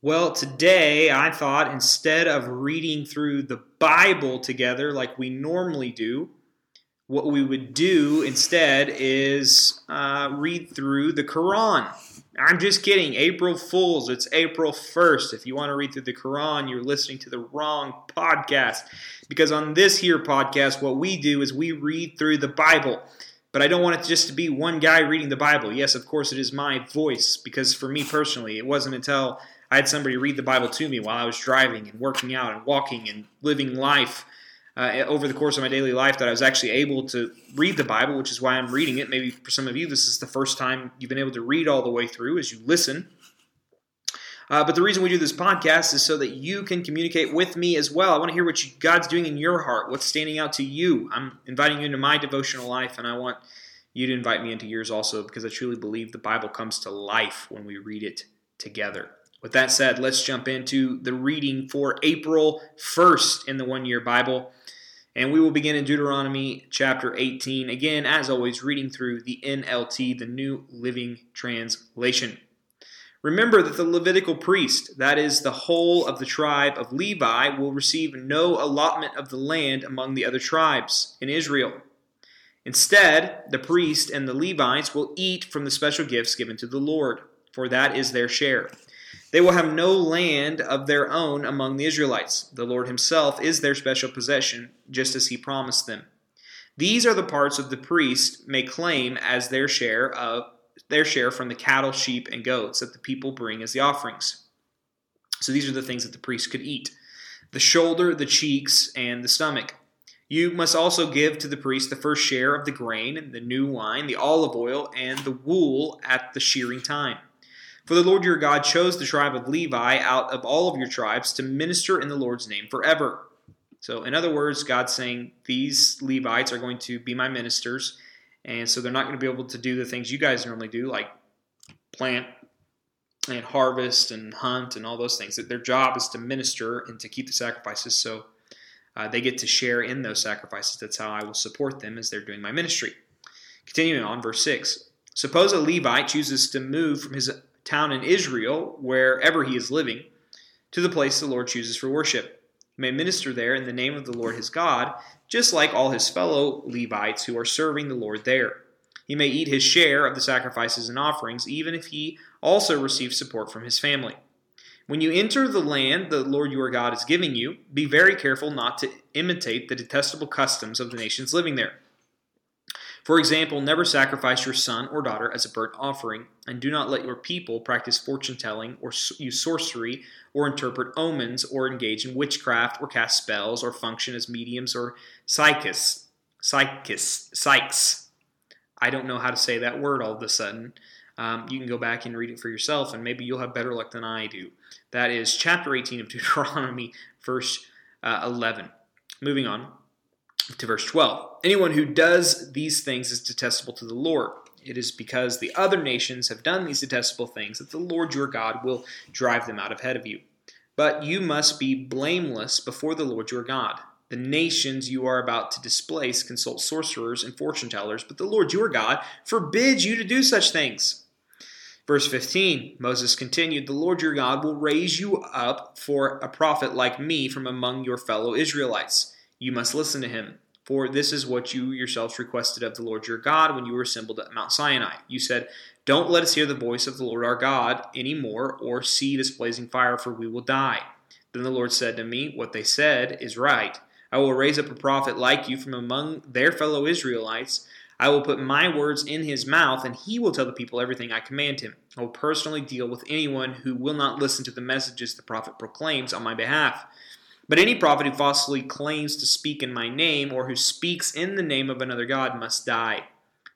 Well, today I thought instead of reading through the Bible together like we normally do, what we would do instead is uh, read through the Quran. I'm just kidding. April Fools. It's April 1st. If you want to read through the Quran, you're listening to the wrong podcast. Because on this here podcast, what we do is we read through the Bible. But I don't want it just to be one guy reading the Bible. Yes, of course, it is my voice. Because for me personally, it wasn't until I had somebody read the Bible to me while I was driving and working out and walking and living life uh, over the course of my daily life that I was actually able to read the Bible, which is why I'm reading it. Maybe for some of you, this is the first time you've been able to read all the way through as you listen. Uh, but the reason we do this podcast is so that you can communicate with me as well. I want to hear what you, God's doing in your heart, what's standing out to you. I'm inviting you into my devotional life, and I want you to invite me into yours also because I truly believe the Bible comes to life when we read it together. With that said, let's jump into the reading for April 1st in the one year Bible. And we will begin in Deuteronomy chapter 18. Again, as always, reading through the NLT, the New Living Translation. Remember that the Levitical priest, that is, the whole of the tribe of Levi, will receive no allotment of the land among the other tribes in Israel. Instead, the priest and the Levites will eat from the special gifts given to the Lord, for that is their share. They will have no land of their own among the Israelites. The Lord Himself is their special possession, just as He promised them. These are the parts of the priest may claim as their share of their share from the cattle, sheep, and goats that the people bring as the offerings. So these are the things that the priest could eat: the shoulder, the cheeks, and the stomach. You must also give to the priest the first share of the grain, the new wine, the olive oil, and the wool at the shearing time. For the Lord your God chose the tribe of Levi out of all of your tribes to minister in the Lord's name forever. So, in other words, God's saying these Levites are going to be my ministers, and so they're not going to be able to do the things you guys normally do, like plant and harvest and hunt and all those things. Their job is to minister and to keep the sacrifices, so uh, they get to share in those sacrifices. That's how I will support them as they're doing my ministry. Continuing on, verse 6. Suppose a Levite chooses to move from his town in Israel, wherever he is living, to the place the Lord chooses for worship. He may minister there in the name of the Lord his God, just like all his fellow Levites who are serving the Lord there. He may eat his share of the sacrifices and offerings, even if he also receives support from his family. When you enter the land the Lord your God is giving you, be very careful not to imitate the detestable customs of the nations living there for example, never sacrifice your son or daughter as a burnt offering, and do not let your people practice fortune telling, or use sorcery, or interpret omens, or engage in witchcraft, or cast spells, or function as mediums or psychics. Psychics. Psychs. I don't know how to say that word all of a sudden. Um, you can go back and read it for yourself, and maybe you'll have better luck than I do. That is chapter 18 of Deuteronomy, verse uh, 11. Moving on to verse 12. Anyone who does these things is detestable to the Lord. It is because the other nations have done these detestable things that the Lord your God will drive them out ahead of you. But you must be blameless before the Lord your God. The nations you are about to displace consult sorcerers and fortune tellers, but the Lord your God forbids you to do such things. Verse 15 Moses continued, The Lord your God will raise you up for a prophet like me from among your fellow Israelites you must listen to him. For this is what you yourselves requested of the Lord your God when you were assembled at Mount Sinai. You said, Don't let us hear the voice of the Lord our God any more, or see this blazing fire, for we will die. Then the Lord said to me, What they said is right. I will raise up a prophet like you from among their fellow Israelites. I will put my words in his mouth, and he will tell the people everything I command him. I will personally deal with anyone who will not listen to the messages the prophet proclaims on my behalf. But any prophet who falsely claims to speak in my name, or who speaks in the name of another God, must die.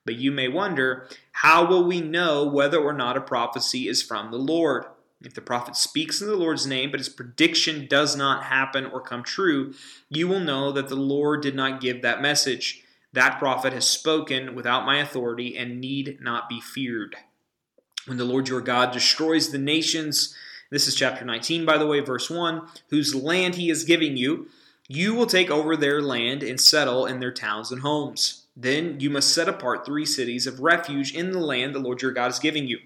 But you may wonder, how will we know whether or not a prophecy is from the Lord? If the prophet speaks in the Lord's name, but his prediction does not happen or come true, you will know that the Lord did not give that message. That prophet has spoken without my authority and need not be feared. When the Lord your God destroys the nations, this is chapter 19, by the way, verse 1 whose land he is giving you. You will take over their land and settle in their towns and homes. Then you must set apart three cities of refuge in the land the Lord your God is giving you.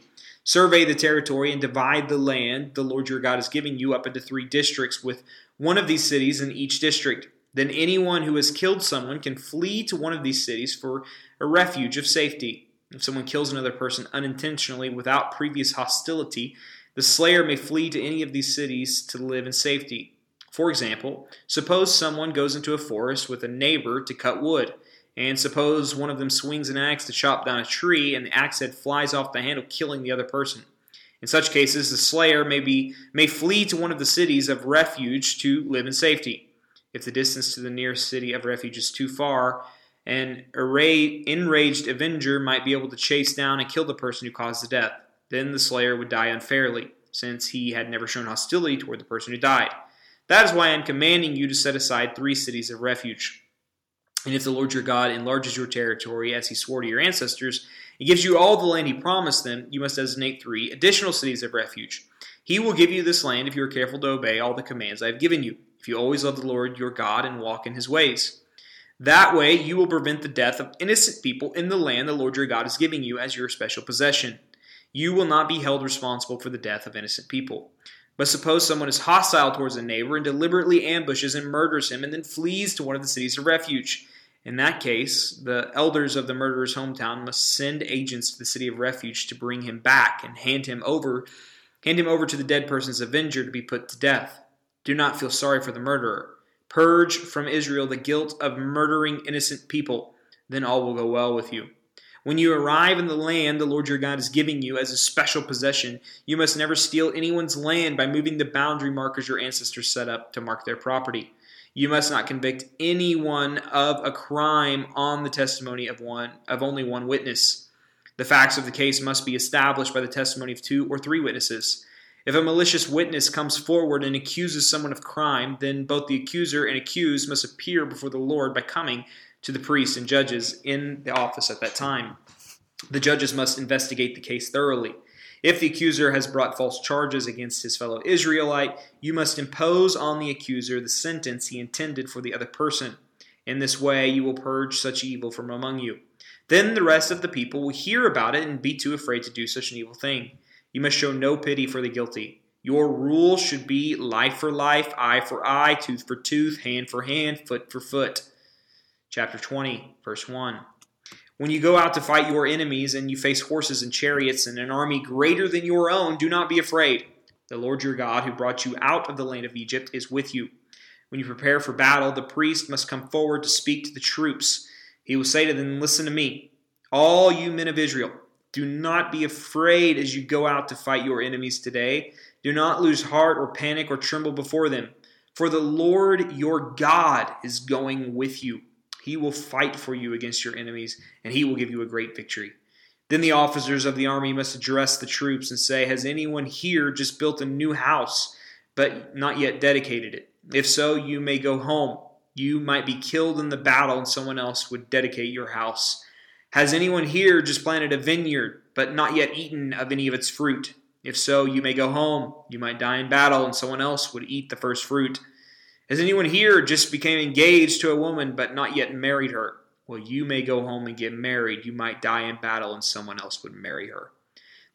Survey the territory and divide the land the Lord your God is giving you up into three districts, with one of these cities in each district. Then anyone who has killed someone can flee to one of these cities for a refuge of safety. If someone kills another person unintentionally without previous hostility, the slayer may flee to any of these cities to live in safety. For example, suppose someone goes into a forest with a neighbor to cut wood. And suppose one of them swings an axe to chop down a tree, and the axe head flies off the handle, killing the other person. In such cases, the slayer may, be, may flee to one of the cities of refuge to live in safety. If the distance to the nearest city of refuge is too far, an enraged avenger might be able to chase down and kill the person who caused the death. Then the slayer would die unfairly, since he had never shown hostility toward the person who died. That is why I am commanding you to set aside three cities of refuge. And if the Lord your God enlarges your territory as he swore to your ancestors, and gives you all the land he promised them, you must designate three additional cities of refuge. He will give you this land if you are careful to obey all the commands I have given you, if you always love the Lord your God and walk in his ways. That way you will prevent the death of innocent people in the land the Lord your God is giving you as your special possession. You will not be held responsible for the death of innocent people. But suppose someone is hostile towards a neighbor and deliberately ambushes and murders him and then flees to one of the cities of refuge. In that case, the elders of the murderer's hometown must send agents to the city of refuge to bring him back and hand him over hand him over to the dead person's avenger to be put to death. Do not feel sorry for the murderer. Purge from Israel the guilt of murdering innocent people. Then all will go well with you. When you arrive in the land the Lord your God is giving you as a special possession, you must never steal anyone's land by moving the boundary markers your ancestors set up to mark their property. You must not convict anyone of a crime on the testimony of one of only one witness. The facts of the case must be established by the testimony of two or three witnesses. If a malicious witness comes forward and accuses someone of crime, then both the accuser and accused must appear before the Lord by coming to the priests and judges in the office at that time. The judges must investigate the case thoroughly. If the accuser has brought false charges against his fellow Israelite, you must impose on the accuser the sentence he intended for the other person. In this way, you will purge such evil from among you. Then the rest of the people will hear about it and be too afraid to do such an evil thing. You must show no pity for the guilty. Your rule should be life for life, eye for eye, tooth for tooth, hand for hand, foot for foot. Chapter 20, verse 1. When you go out to fight your enemies and you face horses and chariots and an army greater than your own, do not be afraid. The Lord your God, who brought you out of the land of Egypt, is with you. When you prepare for battle, the priest must come forward to speak to the troops. He will say to them, Listen to me, all you men of Israel. Do not be afraid as you go out to fight your enemies today. Do not lose heart or panic or tremble before them. For the Lord your God is going with you. He will fight for you against your enemies, and he will give you a great victory. Then the officers of the army must address the troops and say, Has anyone here just built a new house, but not yet dedicated it? If so, you may go home. You might be killed in the battle, and someone else would dedicate your house. Has anyone here just planted a vineyard, but not yet eaten of any of its fruit? If so, you may go home. You might die in battle, and someone else would eat the first fruit. Has anyone here just became engaged to a woman but not yet married her? Well, you may go home and get married. You might die in battle and someone else would marry her.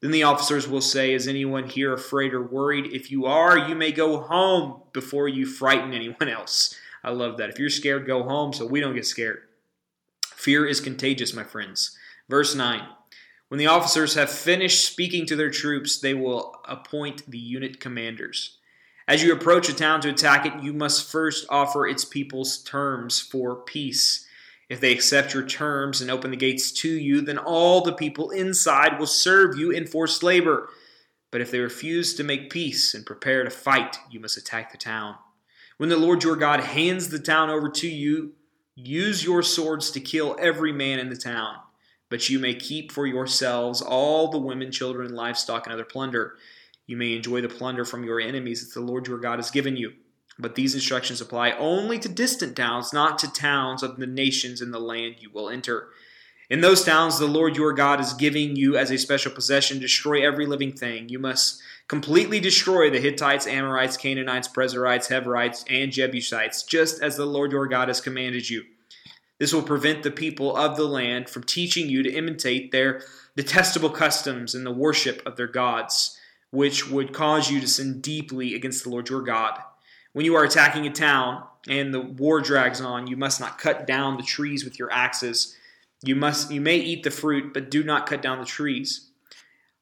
Then the officers will say, Is anyone here afraid or worried? If you are, you may go home before you frighten anyone else. I love that. If you're scared, go home so we don't get scared. Fear is contagious, my friends. Verse 9 When the officers have finished speaking to their troops, they will appoint the unit commanders. As you approach a town to attack it, you must first offer its people's terms for peace. If they accept your terms and open the gates to you, then all the people inside will serve you in forced labor. But if they refuse to make peace and prepare to fight, you must attack the town. When the Lord your God hands the town over to you, use your swords to kill every man in the town. But you may keep for yourselves all the women, children, livestock, and other plunder. You may enjoy the plunder from your enemies that the Lord your God has given you. But these instructions apply only to distant towns, not to towns of the nations in the land you will enter. In those towns the Lord your God is giving you as a special possession, destroy every living thing. You must completely destroy the Hittites, Amorites, Canaanites, Perizzites, Heverites, and Jebusites, just as the Lord your God has commanded you. This will prevent the people of the land from teaching you to imitate their detestable customs and the worship of their gods, which would cause you to sin deeply against the Lord your God. When you are attacking a town and the war drags on, you must not cut down the trees with your axes. You must you may eat the fruit, but do not cut down the trees.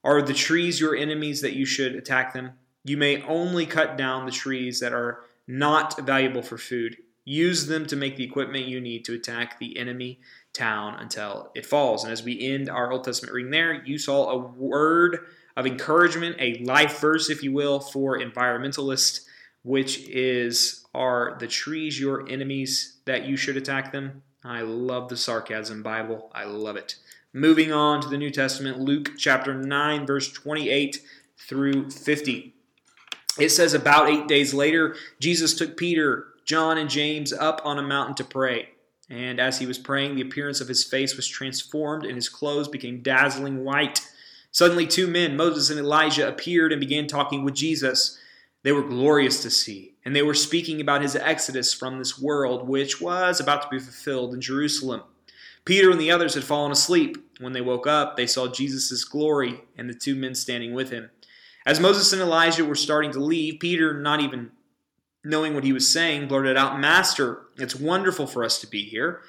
Are the trees your enemies that you should attack them? You may only cut down the trees that are not valuable for food. Use them to make the equipment you need to attack the enemy town until it falls. And as we end our Old Testament reading there, you saw a word of encouragement, a life verse, if you will, for environmentalists, which is Are the trees your enemies that you should attack them? I love the sarcasm Bible. I love it. Moving on to the New Testament, Luke chapter 9, verse 28 through 50. It says, About eight days later, Jesus took Peter, John, and James up on a mountain to pray. And as he was praying, the appearance of his face was transformed, and his clothes became dazzling white. Suddenly, two men, Moses and Elijah, appeared and began talking with Jesus. They were glorious to see, and they were speaking about his exodus from this world, which was about to be fulfilled in Jerusalem. Peter and the others had fallen asleep. When they woke up, they saw Jesus' glory and the two men standing with him. As Moses and Elijah were starting to leave, Peter, not even knowing what he was saying, blurted out, Master, it's wonderful for us to be here.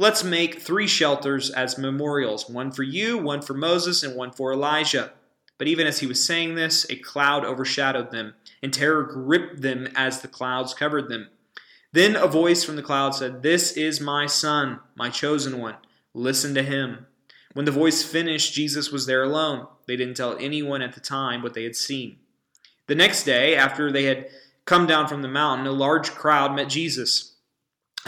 Let's make three shelters as memorials one for you, one for Moses, and one for Elijah. But even as he was saying this, a cloud overshadowed them, and terror gripped them as the clouds covered them. Then a voice from the cloud said, This is my son, my chosen one. Listen to him. When the voice finished, Jesus was there alone. They didn't tell anyone at the time what they had seen. The next day, after they had come down from the mountain, a large crowd met Jesus.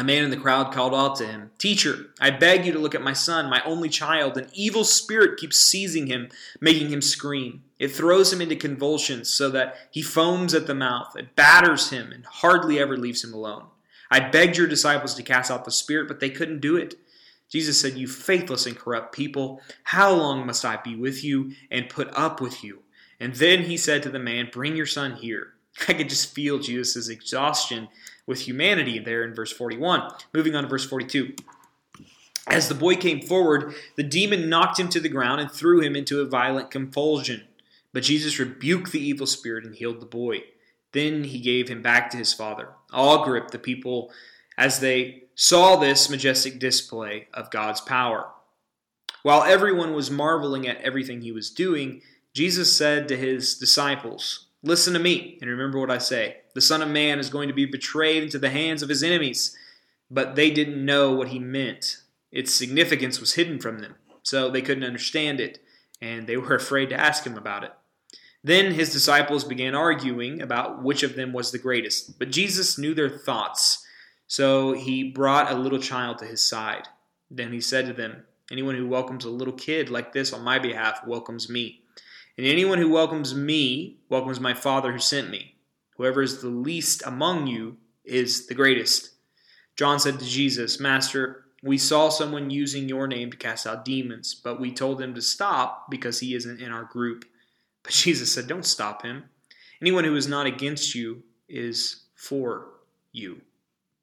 A man in the crowd called out to him, Teacher, I beg you to look at my son, my only child. An evil spirit keeps seizing him, making him scream. It throws him into convulsions so that he foams at the mouth. It batters him and hardly ever leaves him alone. I begged your disciples to cast out the spirit, but they couldn't do it. Jesus said, You faithless and corrupt people, how long must I be with you and put up with you? And then he said to the man, Bring your son here. I could just feel Jesus' exhaustion with humanity there in verse 41. Moving on to verse 42. As the boy came forward, the demon knocked him to the ground and threw him into a violent convulsion. But Jesus rebuked the evil spirit and healed the boy. Then he gave him back to his father. All gripped the people as they saw this majestic display of God's power. While everyone was marveling at everything he was doing, Jesus said to his disciples, Listen to me and remember what I say. The Son of Man is going to be betrayed into the hands of his enemies. But they didn't know what he meant. Its significance was hidden from them, so they couldn't understand it, and they were afraid to ask him about it. Then his disciples began arguing about which of them was the greatest. But Jesus knew their thoughts, so he brought a little child to his side. Then he said to them, Anyone who welcomes a little kid like this on my behalf welcomes me. And anyone who welcomes me welcomes my Father who sent me. Whoever is the least among you is the greatest. John said to Jesus, Master, we saw someone using your name to cast out demons, but we told him to stop because he isn't in our group. But Jesus said, Don't stop him. Anyone who is not against you is for you.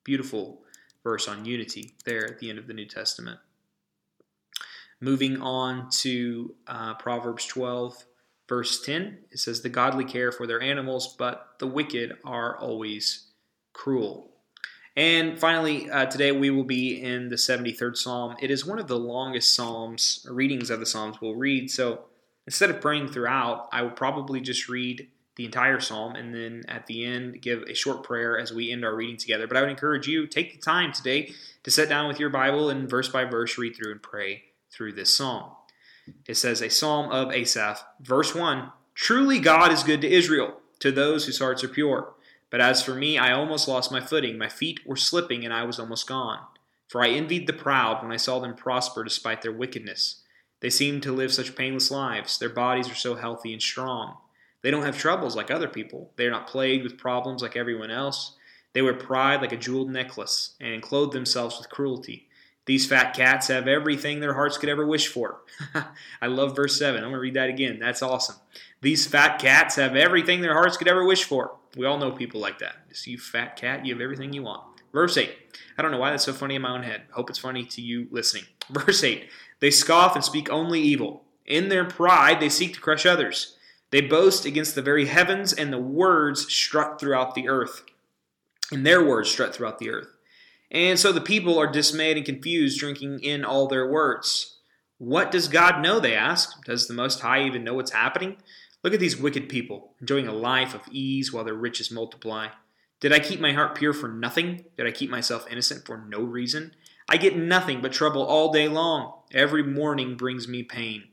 Beautiful verse on unity there at the end of the New Testament. Moving on to uh, Proverbs 12, verse 10, it says, The godly care for their animals, but the wicked are always cruel. And finally, uh, today we will be in the 73rd Psalm. It is one of the longest Psalms, readings of the Psalms we'll read. So instead of praying throughout, I will probably just read the entire psalm and then at the end give a short prayer as we end our reading together. But I would encourage you take the time today to sit down with your Bible and verse by verse read through and pray through this psalm. It says a psalm of Asaph, verse 1, Truly God is good to Israel, to those whose hearts are pure. But as for me, I almost lost my footing. My feet were slipping, and I was almost gone. For I envied the proud when I saw them prosper despite their wickedness. They seem to live such painless lives. Their bodies are so healthy and strong. They don't have troubles like other people. They are not plagued with problems like everyone else. They wear pride like a jeweled necklace and clothe themselves with cruelty. These fat cats have everything their hearts could ever wish for. I love verse 7. I'm going to read that again. That's awesome. These fat cats have everything their hearts could ever wish for. We all know people like that. Just you fat cat, you have everything you want. Verse 8. I don't know why that's so funny in my own head. Hope it's funny to you listening. Verse 8. They scoff and speak only evil. In their pride, they seek to crush others. They boast against the very heavens, and the words strut throughout the earth. And their words strut throughout the earth. And so the people are dismayed and confused, drinking in all their words. What does God know? They ask. Does the Most High even know what's happening? Look at these wicked people, enjoying a life of ease while their riches multiply. Did I keep my heart pure for nothing? Did I keep myself innocent for no reason? I get nothing but trouble all day long. Every morning brings me pain.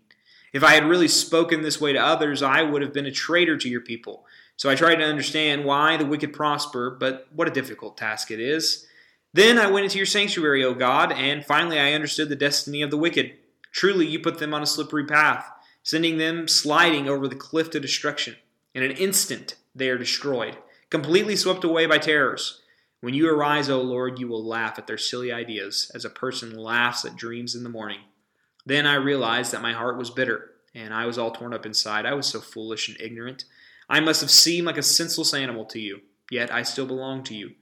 If I had really spoken this way to others, I would have been a traitor to your people. So I tried to understand why the wicked prosper, but what a difficult task it is. Then I went into your sanctuary, O God, and finally I understood the destiny of the wicked. Truly, you put them on a slippery path, sending them sliding over the cliff to destruction. In an instant, they are destroyed completely swept away by terrors. When you arise, O Lord, you will laugh at their silly ideas, as a person laughs at dreams in the morning. Then I realized that my heart was bitter, and I was all torn up inside. I was so foolish and ignorant. I must have seemed like a senseless animal to you, yet I still belong to you.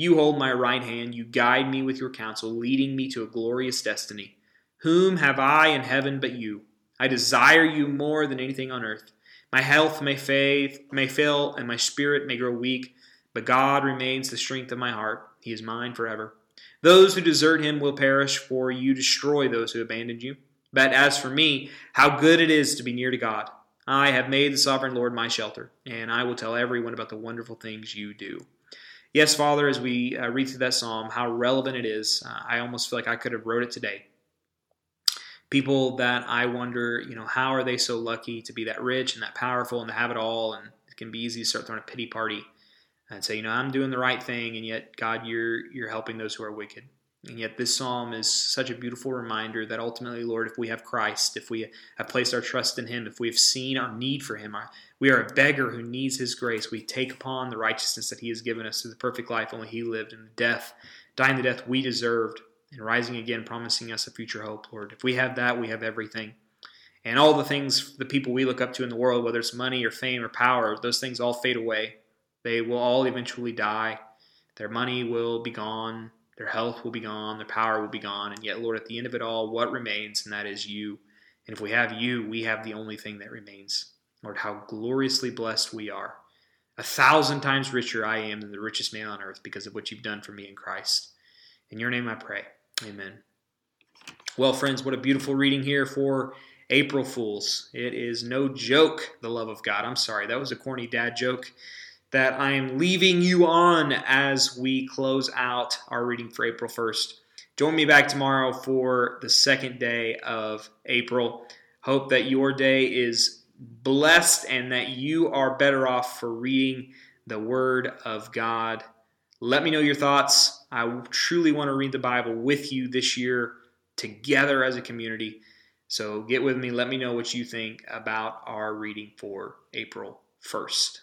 You hold my right hand, you guide me with your counsel, leading me to a glorious destiny. Whom have I in heaven but you? I desire you more than anything on earth. My health may, fade, may fail, and my spirit may grow weak, but God remains the strength of my heart. He is mine forever. Those who desert him will perish, for you destroy those who abandoned you. But as for me, how good it is to be near to God. I have made the sovereign Lord my shelter, and I will tell everyone about the wonderful things you do. Yes, Father, as we uh, read through that psalm, how relevant it is. Uh, I almost feel like I could have wrote it today people that I wonder, you know, how are they so lucky to be that rich and that powerful and to have it all? And it can be easy to start throwing a pity party and say, you know, I'm doing the right thing, and yet God, you're you're helping those who are wicked. And yet this psalm is such a beautiful reminder that ultimately, Lord, if we have Christ, if we have placed our trust in Him, if we have seen our need for Him, we are a beggar who needs His grace. We take upon the righteousness that He has given us through the perfect life only He lived, and the death, dying the death we deserved and rising again, promising us a future hope, Lord. If we have that, we have everything. And all the things, the people we look up to in the world, whether it's money or fame or power, those things all fade away. They will all eventually die. Their money will be gone. Their health will be gone. Their power will be gone. And yet, Lord, at the end of it all, what remains? And that is you. And if we have you, we have the only thing that remains. Lord, how gloriously blessed we are. A thousand times richer I am than the richest man on earth because of what you've done for me in Christ. In your name I pray. Amen. Well, friends, what a beautiful reading here for April Fools. It is no joke, the love of God. I'm sorry, that was a corny dad joke that I am leaving you on as we close out our reading for April 1st. Join me back tomorrow for the second day of April. Hope that your day is blessed and that you are better off for reading the Word of God let me know your thoughts. I truly want to read the Bible with you this year together as a community. So get with me. Let me know what you think about our reading for April 1st.